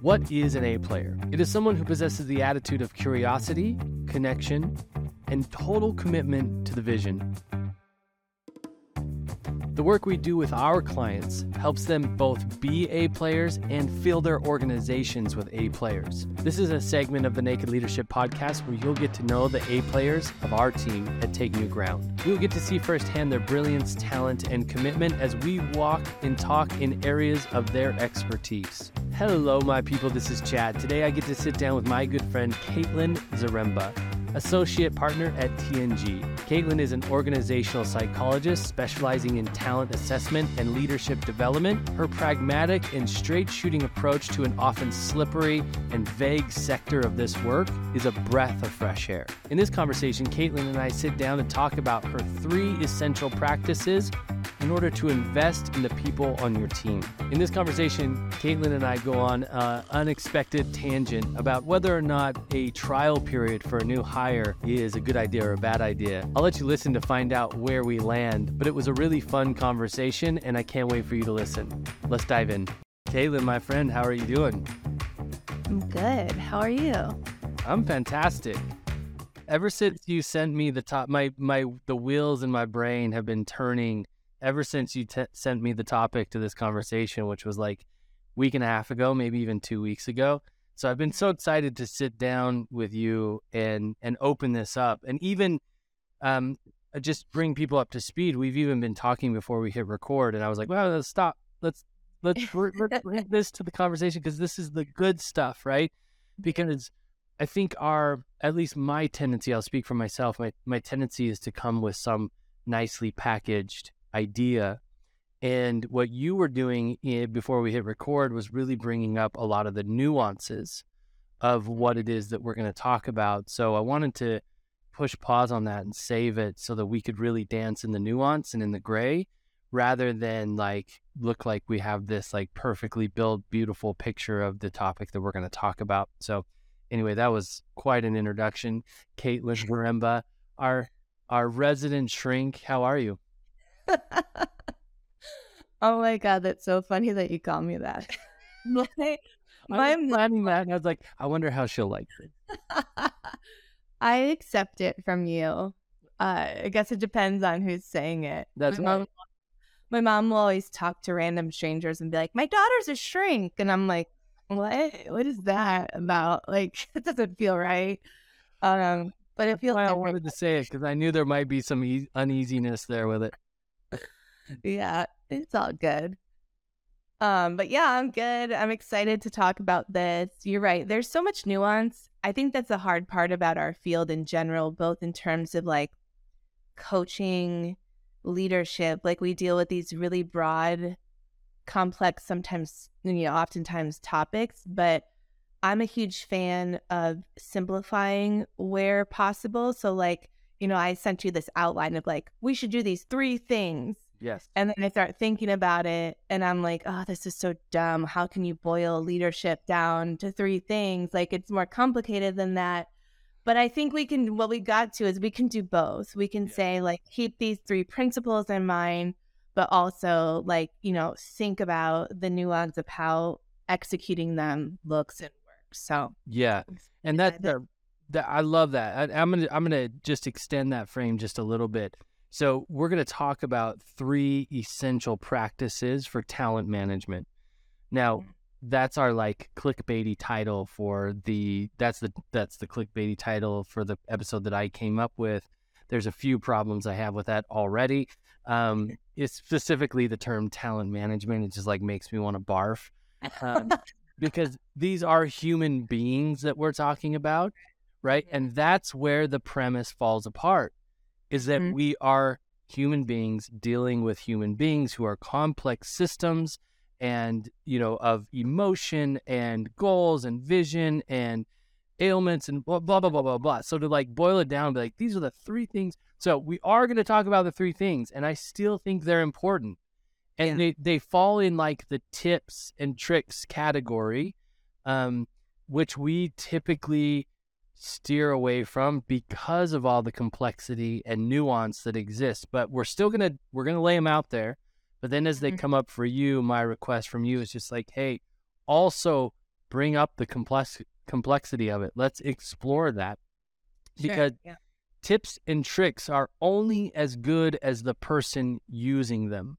What is an A player? It is someone who possesses the attitude of curiosity, connection, and total commitment to the vision. The work we do with our clients helps them both be A players and fill their organizations with A players. This is a segment of the Naked Leadership podcast where you'll get to know the A players of our team at Take New Ground. You'll get to see firsthand their brilliance, talent, and commitment as we walk and talk in areas of their expertise. Hello, my people. This is Chad. Today I get to sit down with my good friend Caitlin Zaremba associate partner at TNG. Caitlin is an organizational psychologist specializing in talent assessment and leadership development. Her pragmatic and straight shooting approach to an often slippery and vague sector of this work is a breath of fresh air. In this conversation, Caitlin and I sit down to talk about her three essential practices in order to invest in the people on your team. In this conversation, Caitlin and I go on an unexpected tangent about whether or not a trial period for a new hire is a good idea or a bad idea. I'll let you listen to find out where we land, but it was a really fun conversation and I can't wait for you to listen. Let's dive in. Caitlin, my friend, how are you doing? I'm good. How are you? I'm fantastic. Ever since you sent me the top, my my the wheels in my brain have been turning ever since you t- sent me the topic to this conversation, which was like week and a half ago, maybe even two weeks ago. So I've been so excited to sit down with you and and open this up, and even um, uh, just bring people up to speed. We've even been talking before we hit record, and I was like, "Well, let's stop. Let's let's let's bring this to the conversation because this is the good stuff, right?" Because I think our at least my tendency, I'll speak for myself. My my tendency is to come with some nicely packaged idea. And what you were doing eh, before we hit record was really bringing up a lot of the nuances of what it is that we're going to talk about. So I wanted to push pause on that and save it so that we could really dance in the nuance and in the gray rather than like look like we have this like perfectly built beautiful picture of the topic that we're going to talk about. So anyway, that was quite an introduction. Caitlin Zaremba, our our resident shrink, how are you? oh my god, that's so funny that you call me that. my, I was planning that, and I was like, I wonder how she'll like it. I accept it from you. Uh, I guess it depends on who's saying it. That's my right. mom. My mom will always talk to random strangers and be like, "My daughter's a shrink," and I'm like, "What? What is that about? Like, it doesn't feel right." Um, but it feels. Like I wanted to say it because I knew there might be some e- uneasiness there with it yeah, it's all good. Um, but yeah, I'm good. I'm excited to talk about this. You're right. There's so much nuance. I think that's the hard part about our field in general, both in terms of like coaching, leadership. Like we deal with these really broad, complex, sometimes, you know, oftentimes topics, but I'm a huge fan of simplifying where possible. So, like, you know, I sent you this outline of like, we should do these three things Yes. And then I start thinking about it and I'm like, oh, this is so dumb. How can you boil leadership down to three things? Like it's more complicated than that. But I think we can, what we got to is we can do both. We can yeah. say, like, keep these three principles in mind, but also, like, you know, think about the nuance of how executing them looks and works. So, yeah. And that, that, that I love that. I, I'm going to, I'm going to just extend that frame just a little bit so, we're going to talk about three essential practices for talent management. Now, mm-hmm. that's our like clickbaity title for the that's the that's the clickbaity title for the episode that I came up with. There's a few problems I have with that already. Um, it's specifically the term talent management. It just like makes me want to barf um, because these are human beings that we're talking about, right? And that's where the premise falls apart is that mm-hmm. we are human beings dealing with human beings who are complex systems and you know of emotion and goals and vision and ailments and blah blah blah blah blah blah. So to like boil it down, be like these are the three things. So we are going to talk about the three things, and I still think they're important, and yeah. they they fall in like the tips and tricks category, um, which we typically steer away from because of all the complexity and nuance that exists. But we're still gonna we're gonna lay them out there. But then as they mm-hmm. come up for you, my request from you is just like, hey, also bring up the complex complexity of it. Let's explore that Sure, because yeah. tips and tricks are only as good as the person using them.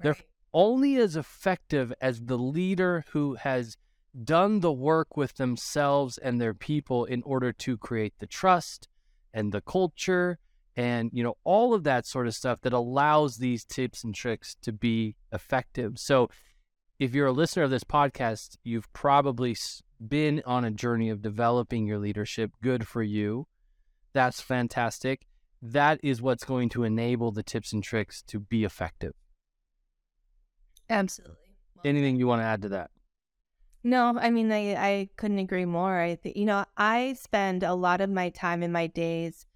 They're only as effective as the leader who has done the work with themselves and their people in order to create the trust and the culture and you know all of that sort of stuff that allows these tips and tricks to be effective. So if you're a listener of this podcast, you've probably been on a journey of developing your leadership. Good for you. That's fantastic. That is what's going to enable the tips and tricks to be effective. Absolutely. Well Anything you want to add to that? No, I mean, I, I couldn't agree more. I think, you know, I spend a lot of my time in my days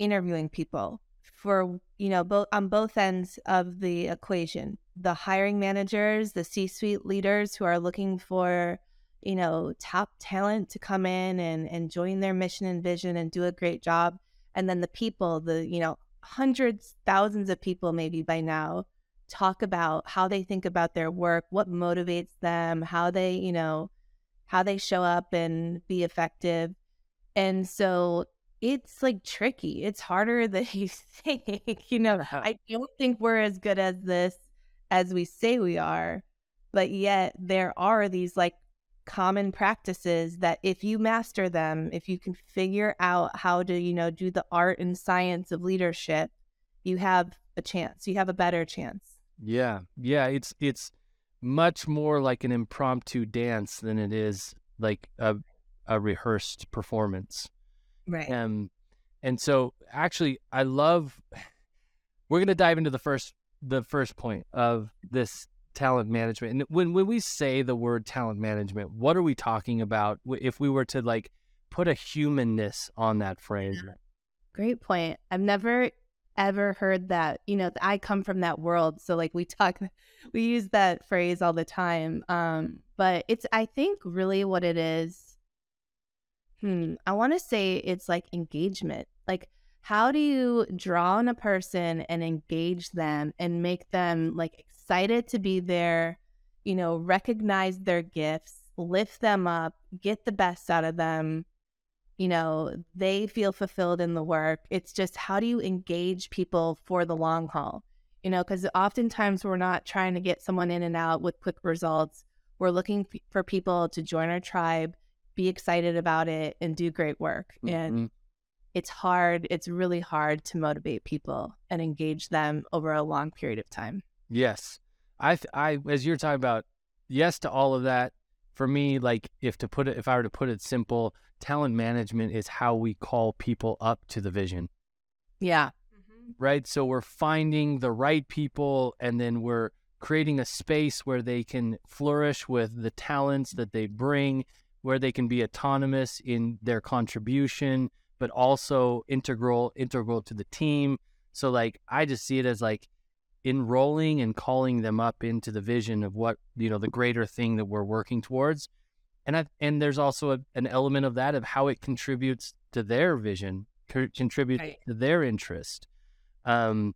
interviewing people for, you know, both on both ends of the equation the hiring managers, the C suite leaders who are looking for, you know, top talent to come in and, and join their mission and vision and do a great job. And then the people, the, you know, hundreds, thousands of people maybe by now talk about how they think about their work, what motivates them, how they, you know, how they show up and be effective. And so it's like tricky. It's harder than you think. You know, uh-huh. I don't think we're as good as this as we say we are, but yet there are these like common practices that if you master them, if you can figure out how to, you know, do the art and science of leadership, you have a chance. You have a better chance. Yeah, yeah. It's it's much more like an impromptu dance than it is like a a rehearsed performance. Right. Um, and so actually, I love. We're gonna dive into the first the first point of this talent management. And when when we say the word talent management, what are we talking about? If we were to like put a humanness on that phrase, Great point. I've never ever heard that. You know, I come from that world, so like we talk, we use that phrase all the time. Um, but it's I think really what it is. Hmm. I want to say it's like engagement. Like, how do you draw on a person and engage them and make them like excited to be there? You know, recognize their gifts, lift them up, get the best out of them you know, they feel fulfilled in the work. It's just how do you engage people for the long haul? You know, because oftentimes we're not trying to get someone in and out with quick results. We're looking for people to join our tribe, be excited about it, and do great work. And Mhm. it's hard, it's really hard to motivate people and engage them over a long period of time. Yes. I, th- I, as you're talking about, yes to all of that. For me, like if to put it, if I were to put it simple, talent management is how we call people up to the vision, Yeah. Mm-hmm. right? So we're finding the right people and then we're creating a space where they can flourish with the talents that they bring, where they can be autonomous in their contribution, but also integral, integral to the team. So like, I just see it as like, enrolling and calling them up into the vision of what you know the greater thing that we're working towards. And I, and there's also a, an element of that of how it contributes to their vision co- contributes Right. to their interest. Um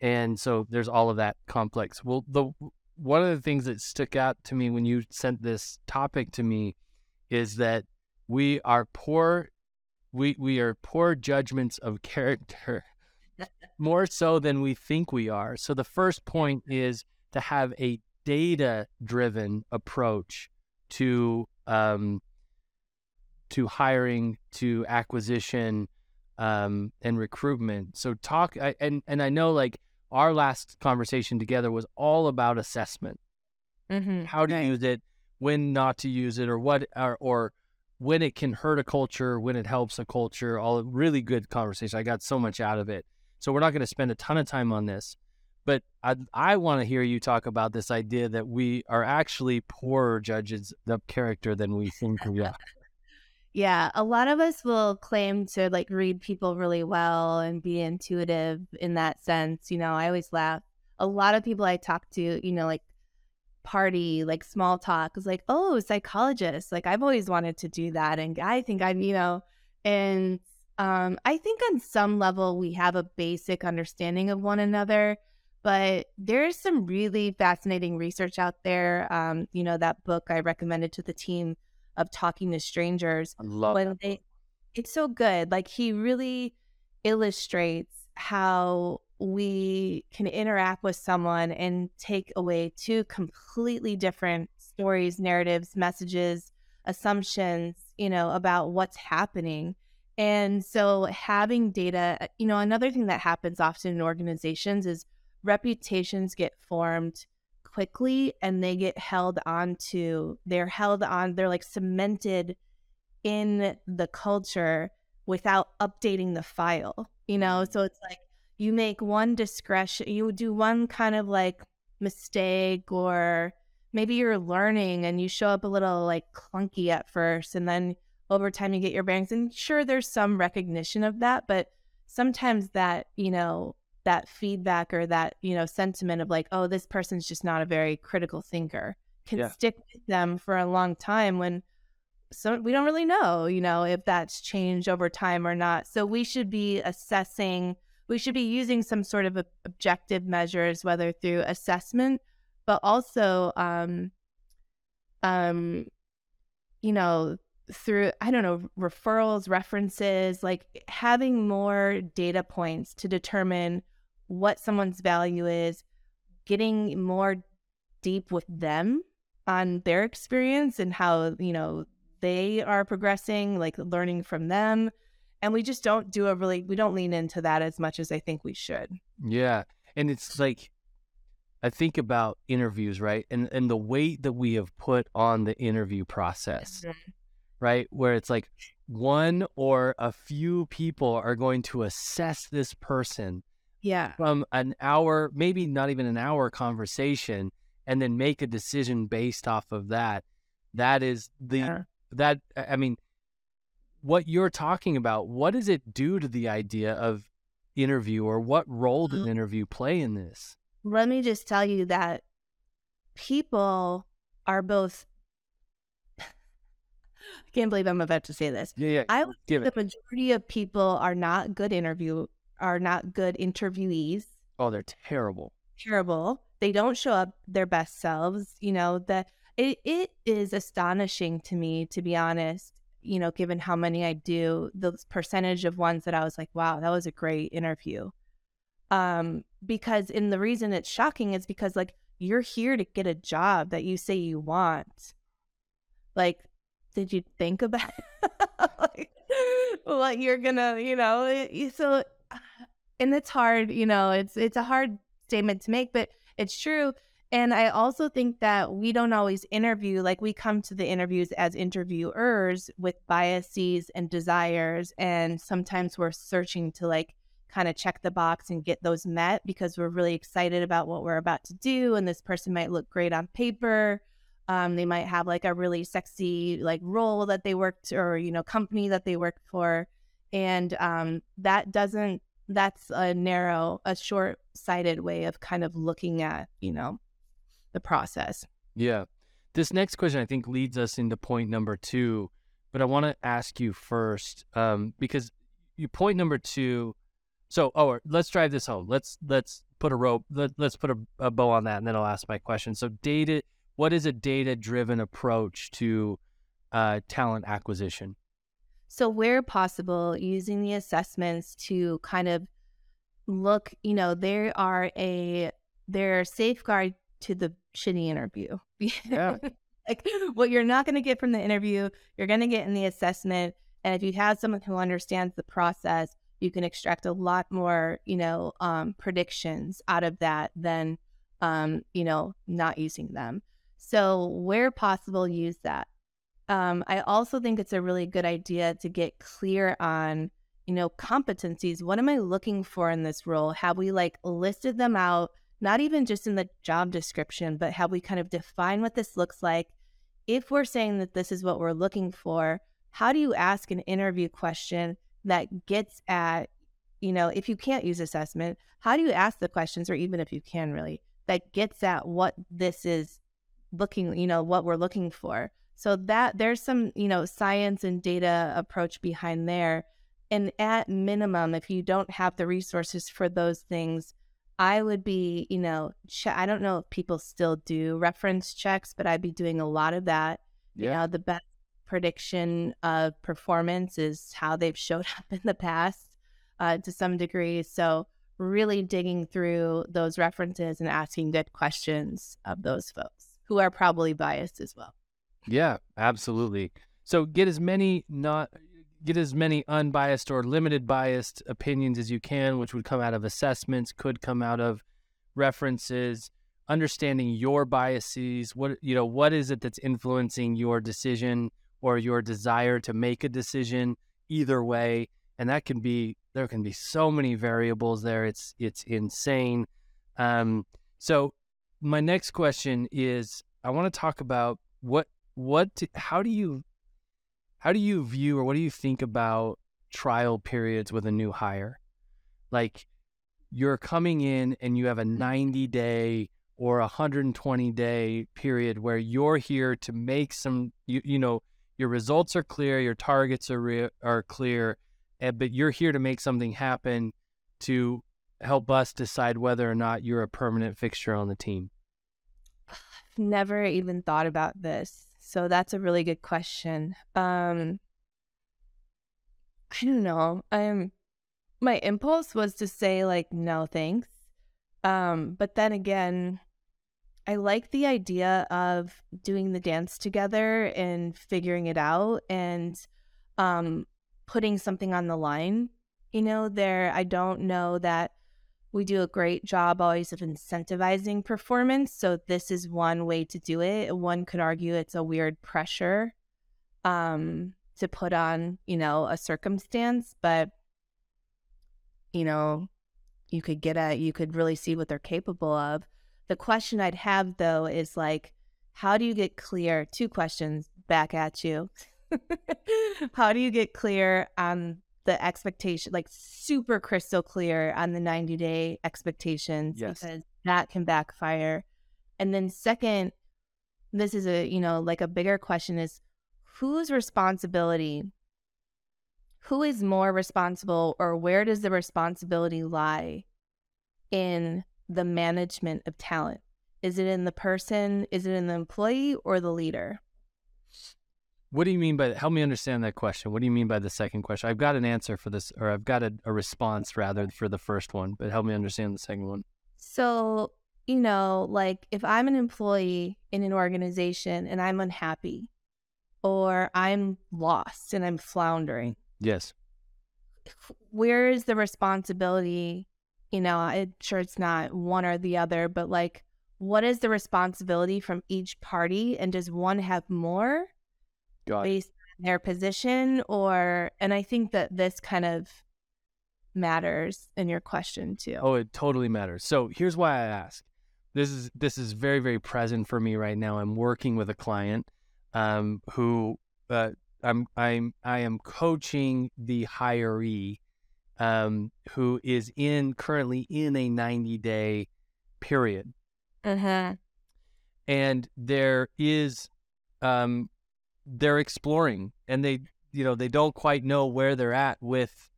and so there's all of that complex. Well the one of the things that stuck out to me when you sent this topic to me is that we are poor we we are poor judgments of character more so than we think we are. So the first point is to have a data driven approach to um, to hiring, to acquisition, um, and recruitment. So talk I, and and I know like our last conversation together was all about assessment, Mm-hmm. how to use it, when not to use it, or what or, or when it can hurt a culture, when it helps a culture. All really good conversation. I got so much out of it. So we're not going to spend a ton of time on this, but I I want to hear you talk about this idea that we are actually poorer judges of character than we think we are. Yeah, a lot of us will claim to like read people really well and be intuitive in that sense. You know, I always laugh. A lot of people I talk to, you know, like party, like small talk, is like, oh, psychologist. Like I've always wanted to do that, and I think I'm, you know, and um, I think on some level we have a basic understanding of one another, but there's some really fascinating research out there. Um, you know, that book I recommended to the team of talking to strangers. I love when they it's so good. Like he really illustrates how we can interact with someone and take away two completely different stories, narratives, messages, assumptions, you know, about what's happening. And so having data, uh, you know, another thing that happens often in organizations is reputations get formed quickly and they get held on to, they're held on, they're like cemented in the culture without updating the file, you know? So it's like you make one discretion, you do one kind of like mistake or maybe you're learning and you show up a little like clunky at first and then over time you get your bearings and sure there's some recognition of that but sometimes that you know that feedback or that you know sentiment of like oh this person's just not a very critical thinker can Yeah. stick with them for a long time when so we don't really know you know if that's changed over time or not so we should be assessing we should be using some sort of ob- objective measures whether through assessment but also um um you know through i don't know referrals references like having more data points to determine what someone's value is getting more deep with them on their experience and how you know they are progressing like learning from them and we just don't do a really we don't lean into that as much as i think we should Yeah. And it's like I think about interviews, right? And and the weight that we have put on the interview process, mm-hmm. Right? Where it's like one or a few people are going to assess this person yeah from an hour, maybe not even an hour conversation and then make a decision based off of that. That is the Yeah. that I mean what you're talking about, what does it do to the idea of interview or what role does Mhm. interview play in this? let me just tell you that people are both can't believe I'm about to say this. Yeah, yeah. I Give the it. majority of people are not good interview are not good interviewees. Oh, they're terrible. Terrible. They don't show up their best selves. You know, that it, it is astonishing to me, to be honest, you know, given how many I do, the percentage of ones that I was like, wow, that was a great interview. Um, because and the reason it's shocking is because like you're here to get a job that you say you want. Like, did you think about like, what you're gonna, you know? So, and it's hard, you know. It's it's a hard statement to make, but it's true. And I also think that we don't always interview, like we come to the interviews as interviewers with biases and desires. And sometimes we're searching to like kind of check the box and get those met because we're really excited about what we're about to do. And this person might look great on paper. Um, they might have like a really sexy like role that they worked or, you know, company that they worked for. And um, that doesn't, that's a narrow, a short sighted way of kind of looking at, you know, the process. Yeah. This next question, I think, leads us into point number two. But I want to ask you first, um, because you point number two. So, oh, let's drive this home. Let's let's put a rope. Let, let's put a, a bow on that, and then I'll ask my question. So, data. What is a data-driven approach to uh, talent acquisition? So, where possible, using the assessments to kind of look, you know, there are a there are safeguard to the shitty interview. Yeah. like what you're not going to get from the interview, you're going to get in the assessment. And if you have someone who understands the process, you can extract a lot more, you know, um, predictions out of that than, um, you know, not using them. So where possible, use that. Um, I also think it's a really good idea to get clear on, you know, competencies. What am I looking for in this role? Have we like listed them out? Not even just in the job description, but have we kind of define what this looks like? If we're saying that this is what we're looking for, how do you ask an interview question that gets at, you know, if you can't use assessment, how do you ask the questions, or even if you can really, that gets at what this is looking, you know, what we're looking for? So that there's some, you know, science and data approach behind there. And at minimum, if you don't have the resources for those things, I would be, you know, che- I don't know if people still do reference checks, but I'd be doing a lot of that. Yeah. You know, the best prediction of performance is how they've showed up in the past uh, to some degree. So, really digging through those references and asking good questions of those folks who are probably biased as well. Yeah, absolutely. So, get as many not get as many unbiased or limited biased opinions as you can, which would come out of assessments, could come out of references, understanding your biases. What you know, what is it that's influencing your decision or your desire to make a decision? Either way, and that can be there can be so many variables there. It's it's insane. Um, so my next question is, I want to talk about what what how do you how do you view or what do you think about trial periods with a new hire? Like you're coming in and you have a 90 day or a 120 day period where you're here to make some you, you know your results are clear your targets are re- are clear eh, but you're here to make something happen to help us decide whether or not you're a permanent fixture on the team I've never even thought about this so that's a really good question. Um, I don't know. Um, my impulse was to say like no thanks. Um, but then again, I like the idea of doing the dance together and figuring it out and um, putting something on the line. You know, there I don't know that we do a great job always of incentivizing performance. So this is one way to do it. One could argue it's a weird pressure um, to put on, you know, a circumstance, but you know, you could get at, you could really see what they're capable of. The question I'd have though is like, how do you get clear? Two questions back at you. how do you get clear on the expectation, like super crystal clear on the 90 day expectations yes. because that can backfire. And then, second, this is a, you know, like a bigger question is whose responsibility, who is more responsible, or where does the responsibility lie in the management of talent? Is it in the person? Is it in the employee or the leader? What do you mean by help me understand that question? What do you mean by the second question? I've got an answer for this, or I've got a, a response rather for the first one, but help me understand the second one. So, you know, like if I'm an employee in an organization and I'm unhappy or I'm lost and I'm floundering. Yes. Where is the responsibility? You know, I'm sure it's not one or the other, but like, what is the responsibility from each party? And does one have more? Got based on their position or and I think that this kind of matters in your question too. Oh, it totally matters. So here's why I ask. This is this is very very present for me right now. I'm working with a client um, who uh, I'm I'm I am coaching the hiree um, who is in currently in a 90 day period. Uh-huh. And there is um, they're exploring and they you know they don't quite know where they're at with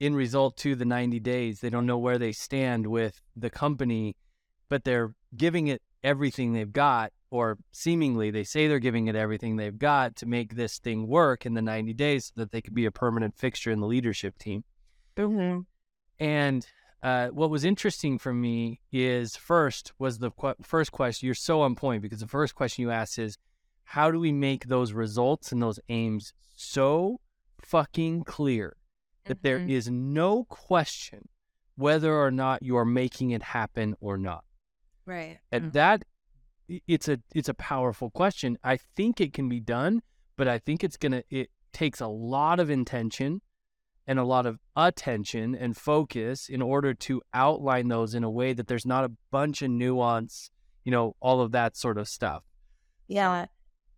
in result to the 90 days they don't know where they stand with the company but they're giving it everything they've got or seemingly they say they're giving it everything they've got to make this thing work in the 90 days so that they could be a permanent fixture in the leadership team mm-hmm. and uh, what was interesting for me is first was the qu- first question you're so on point because the first question you asked is how do we make those results and those aims so fucking clear that mm-hmm. there is no question whether or not you're making it happen or not right and mm-hmm. that it's a it's a powerful question i think it can be done but i think it's gonna it takes a lot of intention and a lot of attention and focus in order to outline those in a way that there's not a bunch of nuance you know all of that sort of stuff yeah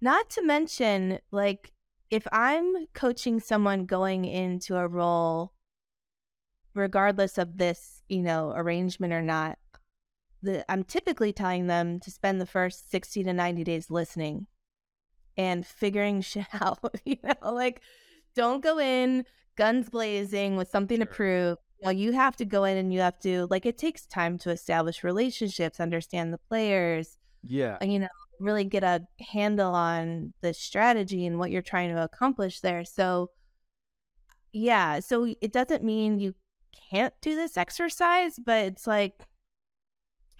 not to mention, like, if I'm coaching someone going into a role, regardless of this, you know, arrangement or not, the, I'm typically telling them to spend the first 60 to 90 days listening and figuring shit out. You know, like, don't go in guns blazing with something to prove. you, know, you have to go in and you have to like it takes time to establish relationships, understand the players, Yeah. and, you know, really get a handle on the strategy and what you're trying to accomplish there. So, yeah, so it doesn't mean you can't do this exercise, but it's like,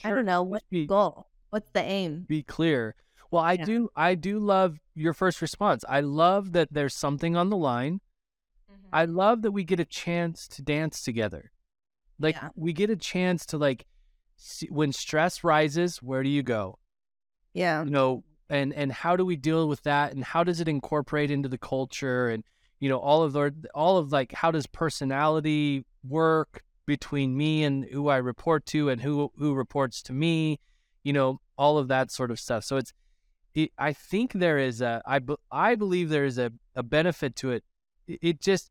I don't know, what's the goal? What's the aim? be clear. Well, I Yeah. do I do love your first response. I love that there's something on the line. Mm-hmm. I love that we get a chance to dance together. Like Yeah. we get a chance to like see, when stress rises, where do you go? Yeah. You know, and and how do we deal with that and how does it incorporate into the culture and you know all of the all of like how does personality work between me and who I report to and who who reports to me, you know, all of that sort of stuff. So it's it, I think there is a I I believe there is a, a benefit to it. It, it just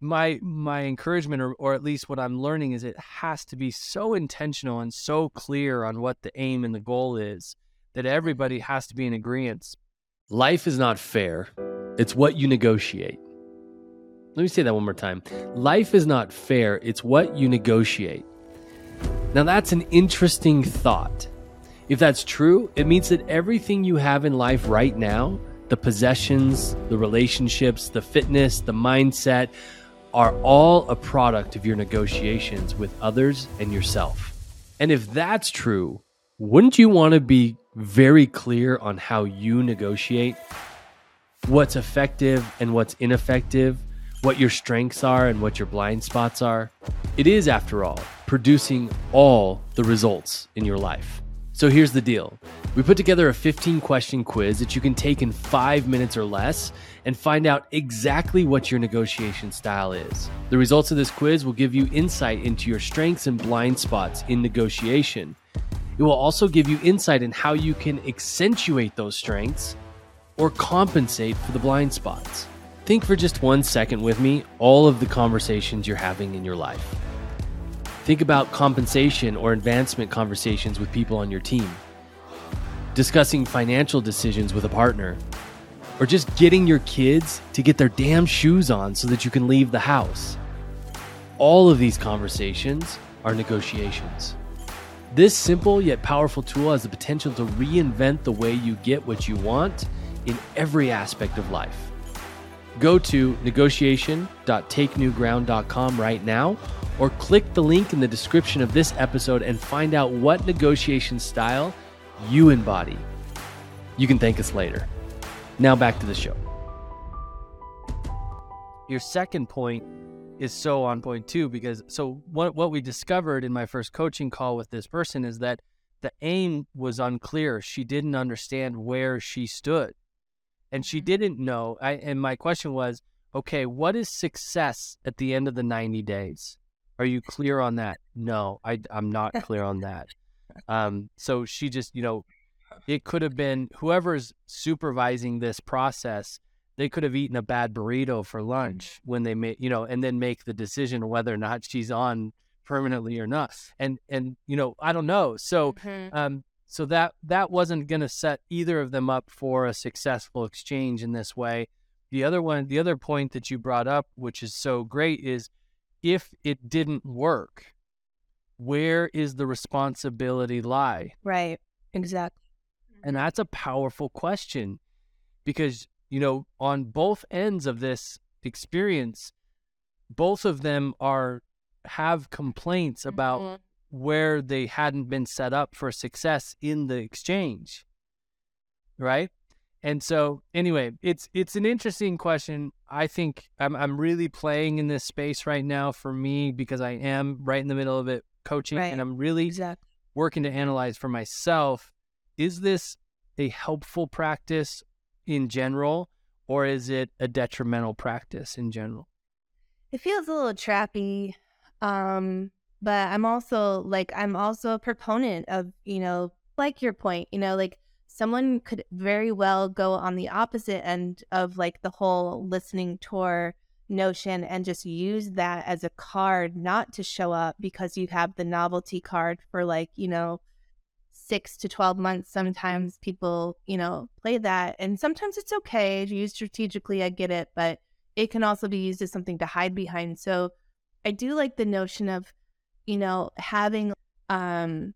my my encouragement or, or at least what I'm learning is it has to be so intentional and so clear on what the aim and the goal is that everybody has to be in agreement. Life is not fair. It's what you negotiate. Let me say that one more time. Life is not fair. It's what you negotiate. Now, that's an interesting thought. If that's true, it means that everything you have in life right now the possessions, the relationships, the fitness, the mindset are all a product of your negotiations with others and yourself. And if that's true, wouldn't you want to be very clear on how you negotiate? What's effective and what's ineffective? What your strengths are and what your blind spots are? It is, after all, producing all the results in your life. So here's the deal we put together a 15 question quiz that you can take in five minutes or less and find out exactly what your negotiation style is. The results of this quiz will give you insight into your strengths and blind spots in negotiation. It will also give you insight in how you can accentuate those strengths or compensate for the blind spots. Think for just one second with me all of the conversations you're having in your life. Think about compensation or advancement conversations with people on your team, discussing financial decisions with a partner, or just getting your kids to get their damn shoes on so that you can leave the house. All of these conversations are negotiations. This simple yet powerful tool has the potential to reinvent the way you get what you want in every aspect of life. Go to negotiation.takenewground.com right now or click the link in the description of this episode and find out what negotiation style you embody. You can thank us later. Now back to the show. Your second point is so on point too because so what what we discovered in my first coaching call with this person is that the aim was unclear. She didn't understand where she stood. And she didn't know. I and my question was, okay, what is success at the end of the 90 days? Are you clear on that? No, I I'm not clear on that. Um so she just, you know, it could have been whoever's supervising this process they could have eaten a bad burrito for lunch when they made you know and then make the decision whether or not she's on permanently or not and and you know i don't know so Mhm. um so that that wasn't going to set either of them up for a successful exchange in this way the other one the other point that you brought up which is so great is if it didn't work where is the responsibility lie Right. Exactly. and that's a powerful question because, you know, on both ends of this experience, both of them are have complaints about Mhm. where they hadn't been set up for success in the exchange. Right? And so anyway, it's it's an interesting question. I think I'm I'm really playing in this space right now for me because I am right in the middle of it coaching Right. and I'm really Exactly. working to analyze for myself is this a helpful practice in general or is it a detrimental practice in general It feels a little trappy. Um, but I'm also like I'm also a proponent of, you know, like your point, you know, like someone could very well go on the opposite end of like the whole listening tour notion and just use that as a card not to show up because you have the novelty card for like, you know, six to 12 months. Sometimes people, you know, play that. And sometimes it's okay to use strategically. I get it. But it can also be used as something to hide behind. So I do like the notion of, you know, having um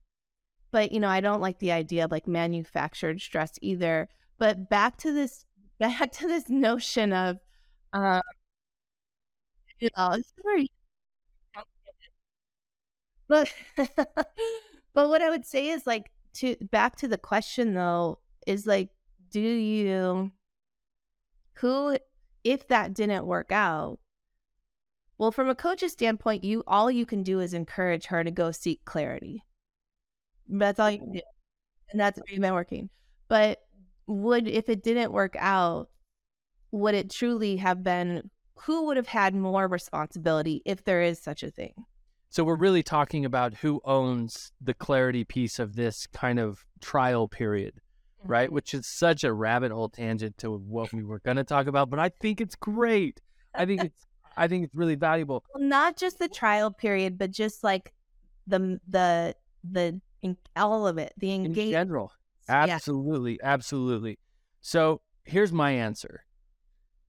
but you know, I don't like the idea of like manufactured stress either. But back to this back to this notion of uh you know, but but what I would say is like to back to the question though, is like, do you who if that didn't work out, well, from a coach's standpoint, you all you can do is encourage her to go seek clarity. That's all you can do. And that's been working. But would if it didn't work out, would it truly have been who would have had more responsibility if there is such a thing? So we're really talking about who owns the clarity piece of this kind of trial period, mm-hmm. right? Which is such a rabbit hole tangent to what we were going to talk about, but I think it's great. I think it's I think it's really valuable. Well, not just the trial period, but just like the the the all of it, the engagement. In general, absolutely, yeah. absolutely. So here's my answer.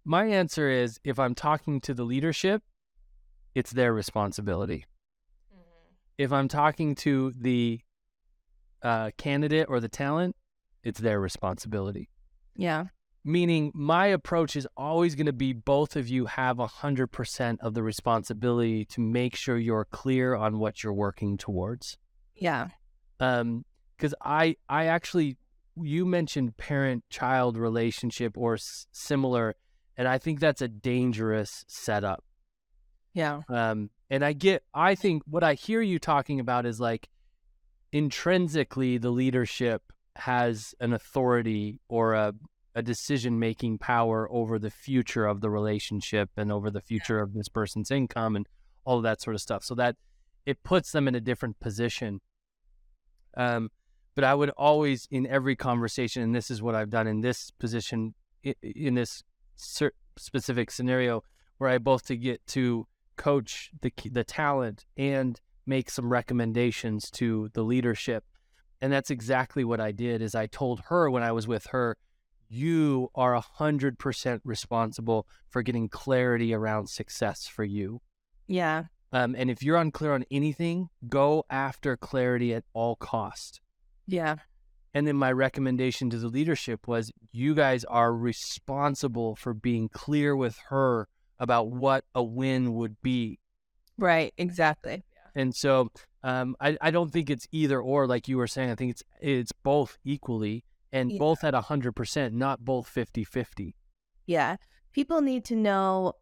My answer is if I'm talking to the leadership, it's their responsibility. If I'm talking to the uh, candidate or the talent, it's their responsibility. Yeah. Meaning my approach is always going to be both of you have 100% of the responsibility to make sure you're clear on what you're working towards. Yeah. Um because i i actually you mentioned parent child relationship or s- similar and i think that's a dangerous setup. Yeah. Um and i get i think what i hear you talking about is like intrinsically the leadership has an authority or a a decision making power over the future of the relationship and over the future of this person's income and all of that sort of stuff. So that it puts them in a different position. Um, but I would always, in every conversation, and this is what I've done in this position, in this specific scenario, where I both to get to coach the the talent and make some recommendations to the leadership. And that's exactly what I did. Is I told her when I was with her, you are 100% responsible for getting clarity around success for you. Yeah. Um, and if you're unclear on anything, go after clarity at all cost. Yeah. And then my recommendation to the leadership was you guys are responsible for being clear with her about what a win would be. Right, exactly. And so um, I, I don't think it's either or, like you were saying. I think it's it's both equally and yeah. both at 100%, not both 50 50. Yeah. People need to know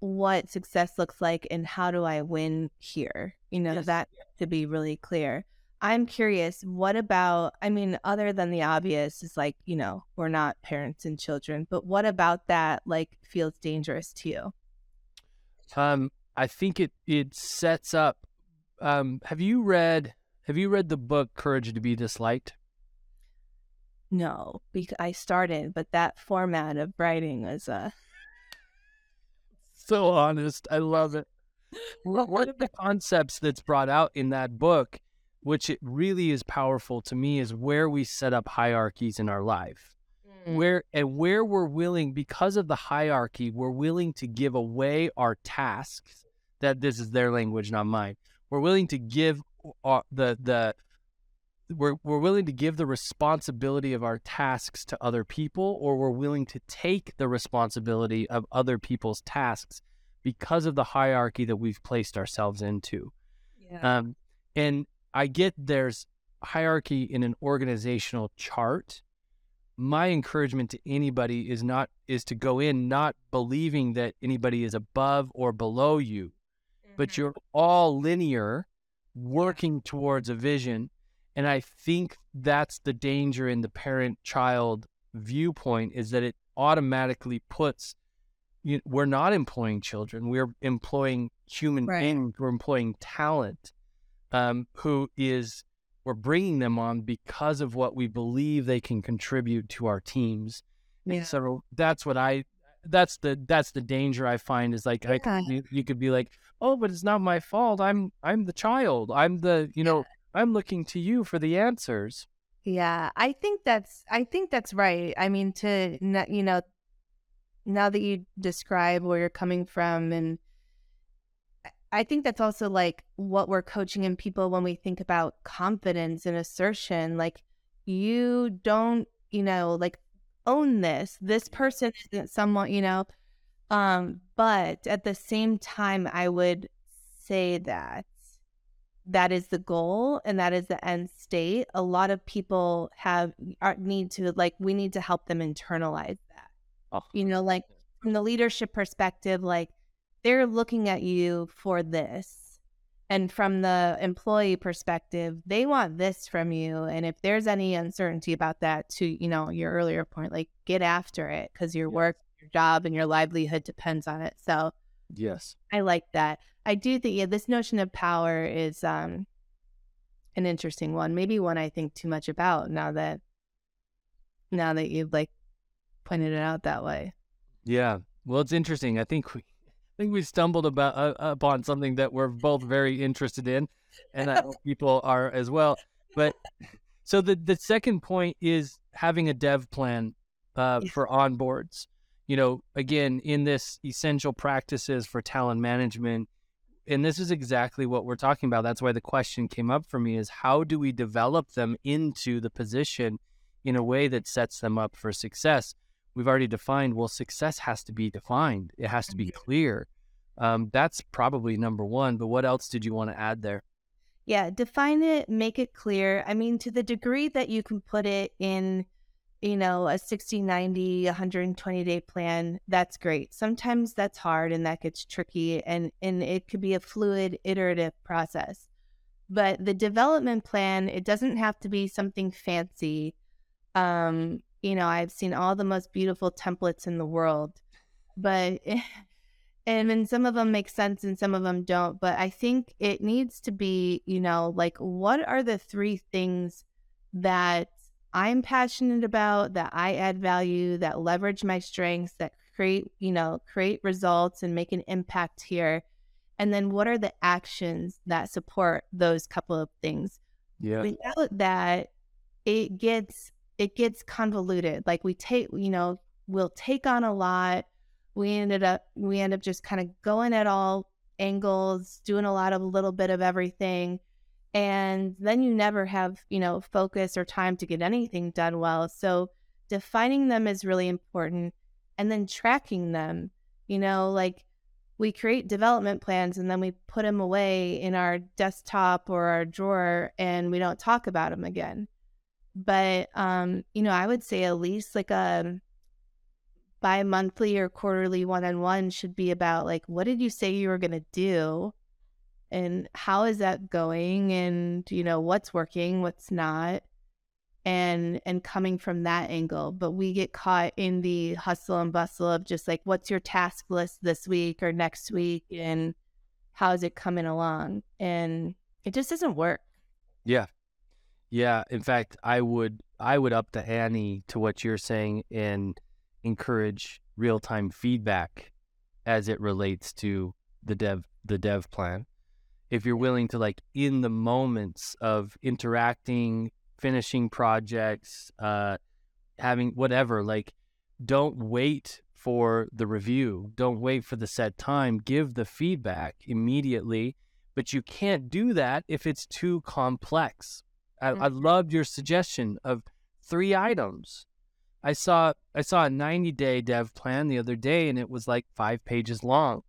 what success looks like and how do I win here? You know, yes. that to be really clear. I'm curious, what about, I mean, other than the obvious is like, you know, we're not parents and children, but what about that like feels dangerous to you? Um, I think it it sets up um have you read have you read the book Courage to be Disliked? No, because I started, but that format of writing was uh so honest. I love it. One of the concepts that's brought out in that book, which it really is powerful to me, is where we set up hierarchies in our life. Mm. Where and where we're willing, because of the hierarchy, we're willing to give away our tasks. That this is their language, not mine. We're willing to give uh, the the we're we're willing to give the responsibility of our tasks to other people or we're willing to take the responsibility of other people's tasks because of the hierarchy that we've placed ourselves into yeah. um, and i get there's hierarchy in an organizational chart my encouragement to anybody is not is to go in not believing that anybody is above or below you mm-hmm. but you're all linear working towards a vision and I think that's the danger in the parent child viewpoint is that it automatically puts you know, we're not employing children. We're employing human right. beings. We're employing talent um, who is we're bringing them on because of what we believe they can contribute to our teams. Yeah. so that's what I that's the that's the danger I find is like okay. I, you, you, could be like, oh, but it's not my fault. I'm I'm the child. I'm the you know I'm looking to you for the answers. Yeah, I think that's I think that's right. I mean, to you know, now that you describe where you're coming from, and I think that's also like what we're coaching in people when we think about confidence and assertion. Like, you don't, you know, like own this. This person isn't someone, you know. Um, but at the same time, I would say that that is the goal and that is the end state. A lot of people have are, need to like we need to help them internalize that. Oh. You know, like from the leadership perspective, like they're looking at you for this. And from the employee perspective, they want this from you. And if there's any uncertainty about that, to you know your earlier point, like get after it because your yes. work, your job, and your livelihood depends on it. So, yes, I like that. I do think yeah, this notion of power is um an interesting one. Maybe one I think too much about now that now that you've like pointed it out that way. Yeah. Well, it's interesting. I think we I think we stumbled about uh, upon something that we're both very interested in, and I hope people are as well. But so the the second point is having a dev plan uh, for onboards. You know, again, in this essential practices for talent management, and this is exactly what we're talking about. That's why the question came up for me: is how do we develop them into the position in a way that sets them up for success? We've already defined well success has to be defined. It has to be clear. Um, that's probably number one but what else did you want to add there? Yeah define it make it clear. I mean to the degree that you can put it in you know a 60 90 120 day plan that's great. Sometimes that's hard and that gets tricky and and it could be a fluid iterative process. But the development plan it doesn't have to be something fancy. Um you know, I've seen all the most beautiful templates in the world, but and then some of them make sense and some of them don't. But I think it needs to be, you know, like what are the three things that I'm passionate about, that I add value, that leverage my strengths, that create, you know, create results and make an impact here. And then what are the actions that support those couple of things? Yeah. Without that, it gets it gets convoluted. Like we take, you know, we'll take on a lot. We ended up, we end up just kind of going at all angles, doing a lot of a little bit of everything. And then you never have, you know, focus or time to get anything done well. So defining them is really important. And then tracking them, you know, like we create development plans and then we put them away in our desktop or our drawer and we don't talk about them again but um you know i would say at least like a bi-monthly or quarterly one-on-one should be about like what did you say you were going to do? And how is that going? And you know what's working what's not? And and coming from that angle but we get caught in the hustle and bustle of just like what's your task list this week or next week? And how's it coming along? And it just doesn't work. Yeah yeah, in fact, I would I would up the ante to what you're saying and encourage real time feedback as it relates to the dev the dev plan. If you're willing to like in the moments of interacting, finishing projects, uh, having whatever, like don't wait for the review. Don't wait for the set time. Give the feedback immediately. But you can't do that if it's too complex I, mm-hmm. I loved your suggestion of three items. I saw I saw a 90 day dev plan the other day and it was like five pages long.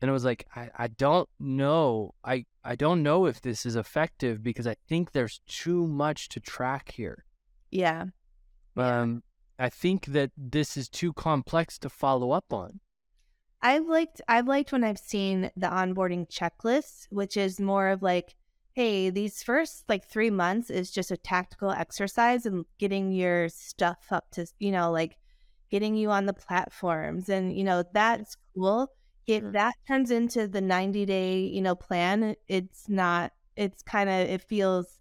And it was like, I, I don't know. I, I don't know if this is effective because I think there's too much to track here. Yeah. Um I think that this is too complex to follow up on. I've liked I've liked when I've seen the onboarding checklist, which is more of like hey, these first like three months is just a tactical exercise and getting your stuff up to, you know, like getting you on the platforms. And, you know, that's cool. If that turns into the 90 day, you know, plan, it's not, it's kind of, it feels,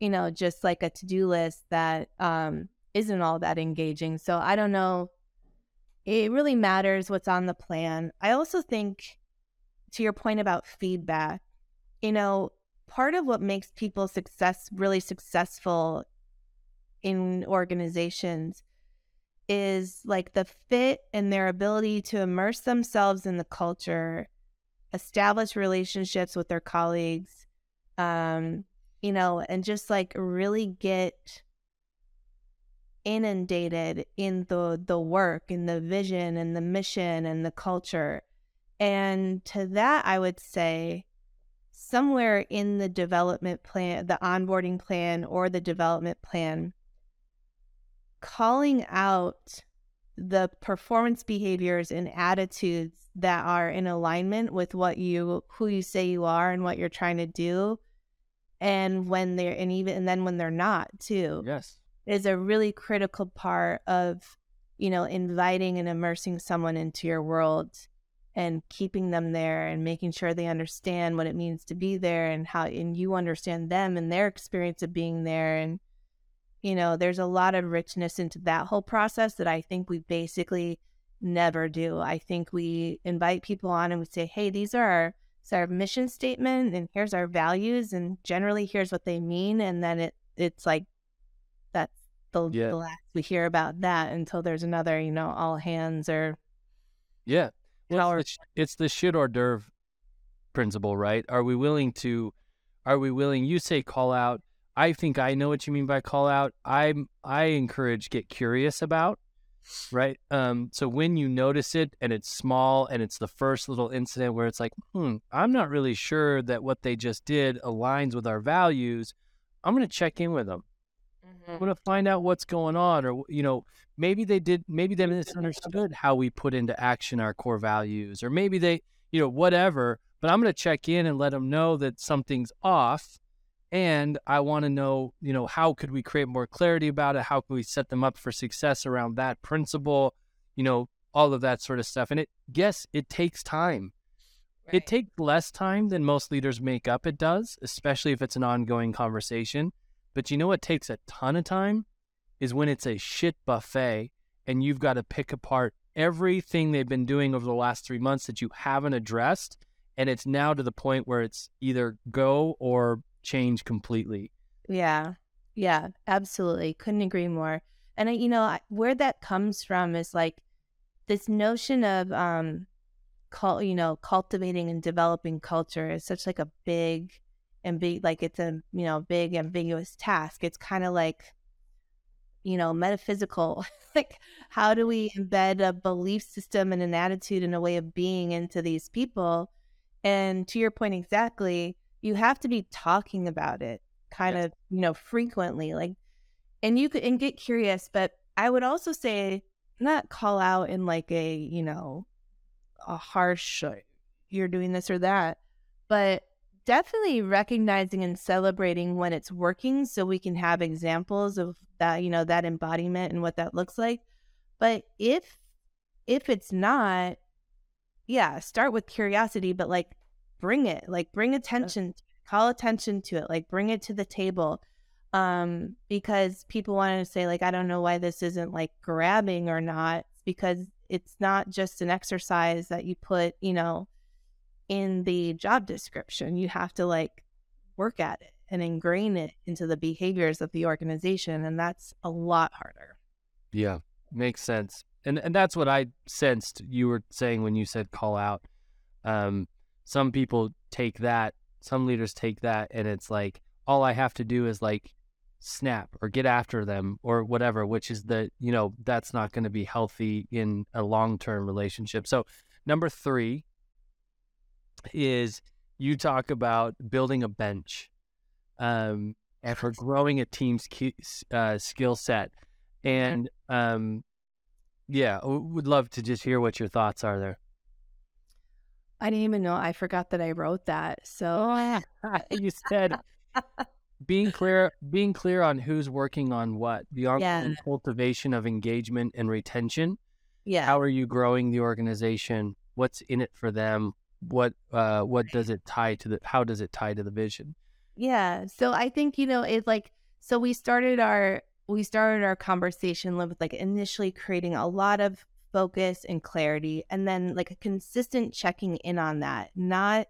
you know, just like a to do list that um, isn't all that engaging. So I don't know. It really matters what's on the plan. I also think, to your point about feedback, you know, part of what makes people success really successful in organizations is like the fit and their ability to immerse themselves in the culture establish relationships with their colleagues, um, you know, and just like really get inundated in the the work and the vision and the mission and the culture. And to that I would say somewhere in the development plan, the onboarding plan or the development plan, calling out the performance behaviors and attitudes that are in alignment with what you who you say you are and what you're trying to do. And when they're and even and then when they're not too yes. is a really critical part of you know inviting and immersing someone into your world and keeping them there and making sure they understand what it means to be there and how and you understand them and their experience of being there. And you know there's a lot of richness into that whole process that i think we basically never do. I think we invite people on and we say hey these are our, our mission statement and here's our values and generally here's what they mean. And then it it's like that's the, yeah. the last we hear about that until there's another you know all hands or yeah well, it's, the, it's the shit hors d'oeuvre principle, right? Are we willing to? Are we willing? You say call out. I think I know what you mean by call out. I I encourage get curious about, right? Um, so when you notice it and it's small and it's the first little incident where it's like, hmm, I'm not really sure that what they just did aligns with our values. I'm gonna check in with them. Mm-hmm. I'm gonna find out what's going on, or you know, maybe they did maybe they misunderstood how we put into action our core values or maybe they you know whatever but i'm going to check in and let them know that something's off and i want to know you know how could we create more clarity about it how can we set them up for success around that principle you know all of that sort of stuff and it yes it takes time right. it takes less time than most leaders make up it does especially if it's an ongoing conversation but you know what takes a ton of time is when it's a shit buffet and you've got to pick apart everything they've been doing over the last three months that you haven't addressed. And it's now to the point where it's either go or change completely. Yeah. Yeah, absolutely. Couldn't agree more. And, you know, where that comes from is like this notion of, um, cult, you know, cultivating and developing culture is such like a big and be like it's a, you know, big ambiguous task. It's kind of like, you know, metaphysical. like, how do we embed a belief system and an attitude and a way of being into these people? And to your point exactly, you have to be talking about it kind yes. of, you know, frequently. Like, and you could and get curious, but I would also say not call out in like a, you know, a harsh, you're doing this or that, but definitely recognizing and celebrating when it's working so we can have examples of that you know that embodiment and what that looks like. But if if it's not yeah start with curiosity but like bring it like bring attention call attention to it like bring it to the table. Um because people want to say like i don't know why this isn't like grabbing or not because it's not just an exercise that you put you know in the job description. You have to like work at it and ingrain it into the behaviors of the organization. And that's a lot harder. Yeah, makes sense. And and that's what I sensed you were saying when you said call out. Um, some people take that, some leaders take that, and it's like all I have to do is like snap or get after them or whatever, which is the you know that's not going to be healthy in a long term relationship. So number three, is you talk about building a bench um, and for growing a team's uh, skill set. Mm-hmm. And um, yeah, would love to just hear what your thoughts are there. I didn't even know. I forgot that I wrote that. So you said being clear, being clear on who's working on what, the yeah. cultivation of engagement and retention. Yeah. How are you growing the organization? What's in it for them? What uh what does it tie to the how does it tie to the vision? Yeah so i think you know it's like so we started our we started our conversation with like initially creating a lot of focus and clarity and then like a consistent checking in on that not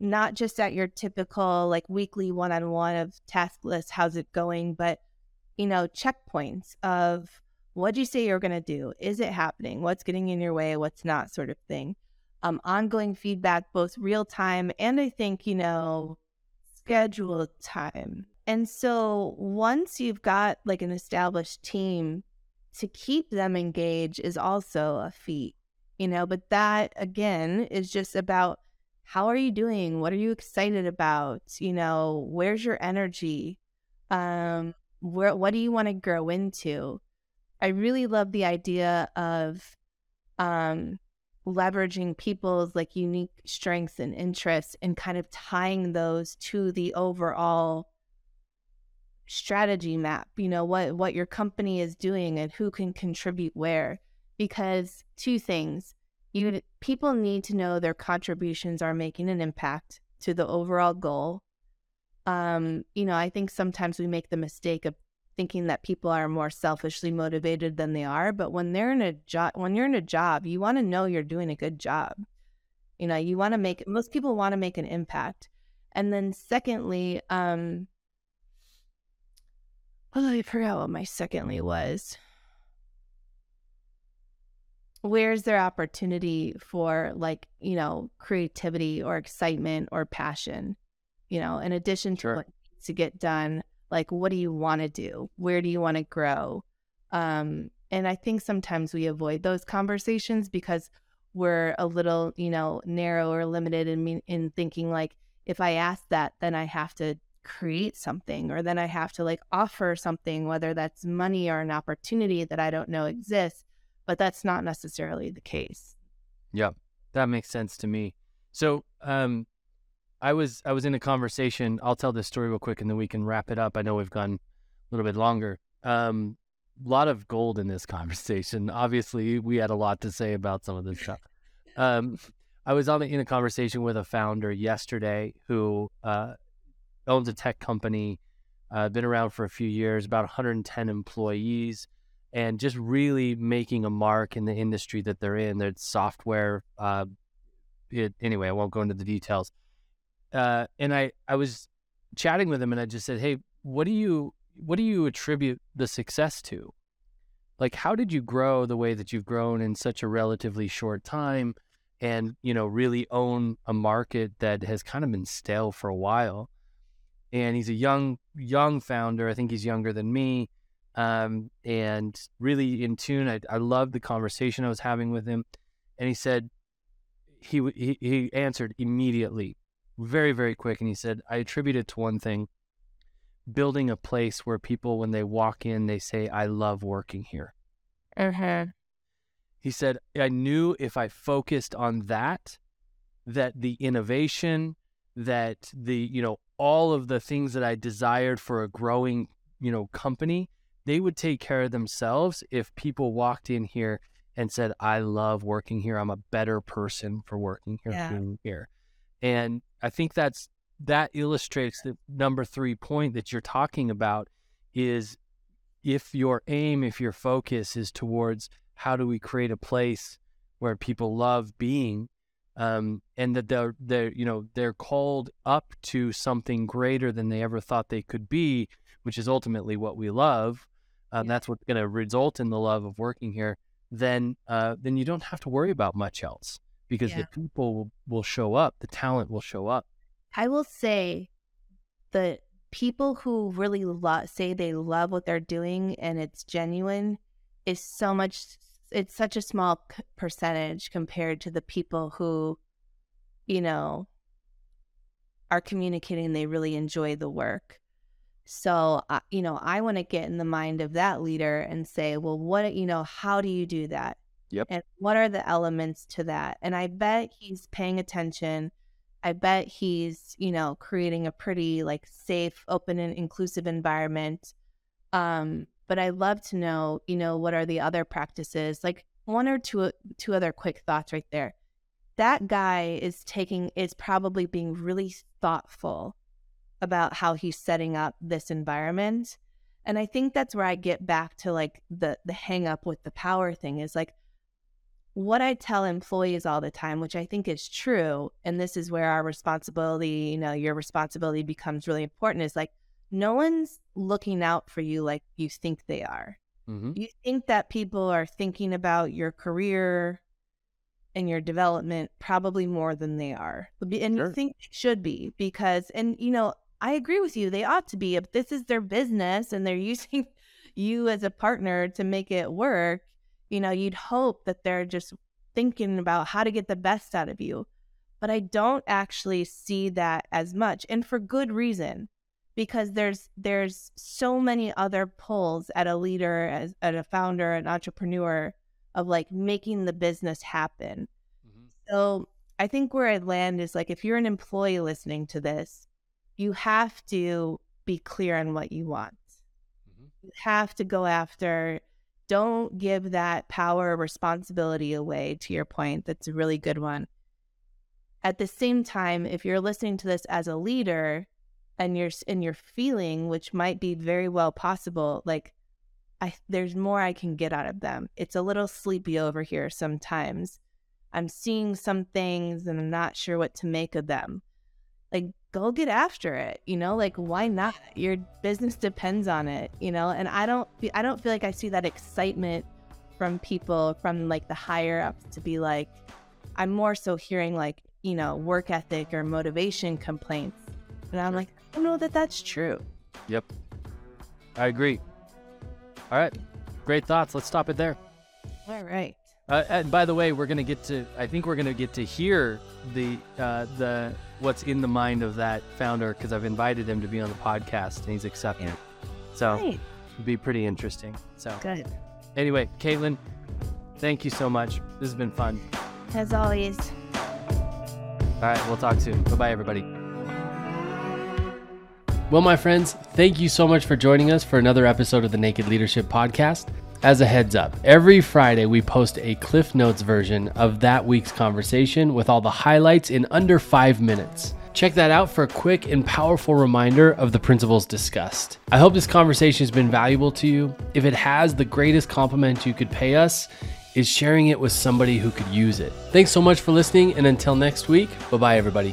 not just at your typical like weekly one-on-one of task list how's it going but you know checkpoints of what do you say you're going to do? Is it happening? What's getting in your way? What's not? sort of thing um, ongoing feedback, both real time and I think, you know, scheduled time. And so once you've got like an established team, to keep them engaged is also a feat, you know, but that again is just about how are you doing? What are you excited about? You know, where's your energy? Um, where what do you want to grow into? I really love the idea of um leveraging people's like unique strengths and interests and kind of tying those to the overall strategy map you know what what your company is doing and who can contribute where. Because two things you people need to know their contributions are making an impact to the overall goal. Um you know i think sometimes we make the mistake of thinking that people are more selfishly motivated than they are. But when they're in a job, when you're in a job, you want to know you're doing a good job. You know, you want to make most people want to make an impact. And then secondly, um, oh, I forgot what my secondly was. Where's their opportunity for like, you know, creativity or excitement or passion? You know, in addition to Sure. what needs to get done like what do you want to do? Where do you want to grow? Um and i think sometimes we avoid those conversations because we're a little you know narrow or limited in in thinking like if i ask that then i have to create something or then i have to like offer something whether that's money or an opportunity that i don't know exists but that's not necessarily the case. Yep, that makes sense to me. So, um, I was I was in a conversation. I'll tell this story real quick, and then we can wrap it up. I know we've gone a little bit longer. Um, a lot of gold in this conversation. Obviously, we had a lot to say about some of this stuff. Um, I was on a, in a conversation with a founder yesterday who uh, owns a tech company, uh, been around for a few years, about 110 employees, and just really making a mark in the industry that they're in. Their software. Uh, it, anyway, I won't go into the details. Uh, and I, I was chatting with him, and I just said, "Hey, what do you what do you attribute the success to? Like, how did you grow the way that you've grown in such a relatively short time, and you know, really own a market that has kind of been stale for a while?" And he's a young young founder. I think he's younger than me um, and really in tune. I, I loved the conversation I was having with him, and he said he he, he answered immediately, very very quick, and he said I attribute it to one thing: building a place where people, when they walk in, they say, "I love working here." uh-huh. He said, I knew if I focused on that, that the innovation, that the, you know, all of the things that I desired for a growing, you know, company, they would take care of themselves if people walked in here and said, I love working here. I'm a better person for working here, Yeah. here. And I think that's, that illustrates the number three point that you're talking about is if your aim, if your focus is towards how do we create a place where people love being, um, and that they're they're you know they're called up to something greater than they ever thought they could be, which is ultimately what we love. Um, Yeah. That's what's going to result in the love of working here. Then uh, then you don't have to worry about much else because Yeah. the people will, will show up, the talent will show up. I will say the people who really lo- say they love what they're doing and it's genuine is so much it's such a small c- percentage compared to the people who you know are communicating they really enjoy the work so uh, you know i want to get in the mind of that leader and say well what you know how do you do that Yep. and what are the elements to that and i bet he's paying attention I bet he's, you know, creating a pretty like safe, open and inclusive environment. Um, but I love to know, you know, what are the other practices? Like one or two two other quick thoughts right there. That guy is taking is probably being really thoughtful about how he's setting up this environment. And I think that's where I get back to like the the hang up with the power thing is like what I tell employees all the time, which I think is true, and this is where our responsibility, you know, your responsibility becomes really important, is like no one's looking out for you like you think they are. Mm-hmm. You think that people are thinking about your career and your development probably more than they are. And Sure. you think it should be because, and you know, I agree with you. They ought to be. If this is their business and they're using you as a partner to make it work, you know, you'd hope that they're just thinking about how to get the best out of you. But I don't actually see that as much, and for good reason, because there's there's so many other pulls at a leader, as at a founder, an entrepreneur, of like making the business happen. So I think where I'd land is like if you're an employee listening to this, you have to be clear on what you want. Mhm. You have to go after. Don't give that power responsibility away, to your point. That's a really good one. At the same time, if you're listening to this as a leader and you're and you're feeling, which might be very well possible, like I there's more I can get out of them. It's a little sleepy over here sometimes. I'm seeing some things and I'm not sure what to make of them. Like go get after it, you know? Like why not? Your business depends on it, you know? And I don't I don't feel like I see that excitement from people from like the higher ups to be like I'm more so hearing like, you know, work ethic or motivation complaints. And I'm like, I don't know that that's true. Yep. I agree. All right. Great thoughts. Let's stop it there. All right. Uh, and by the way, we're gonna get to. I think we're gonna get to hear the uh, the what's in the mind of that founder because I've invited him to be on the podcast and he's accepted. So Right. it'd be pretty interesting. So Good. anyway, Caitlin, thank you so much. This has been fun. As always. All right, we'll talk soon. Bye bye, everybody. Well, my friends, thank you so much for joining us for another episode of the Naked Leadership Podcast. As a heads up, every Friday we post a Cliff Notes version of that week's conversation with all the highlights in under five minutes. Check that out for a quick and powerful reminder of the principles discussed. I hope this conversation has been valuable to you. If it has, the greatest compliment you could pay us is sharing it with somebody who could use it. Thanks so much for listening, and until next week, bye bye, everybody.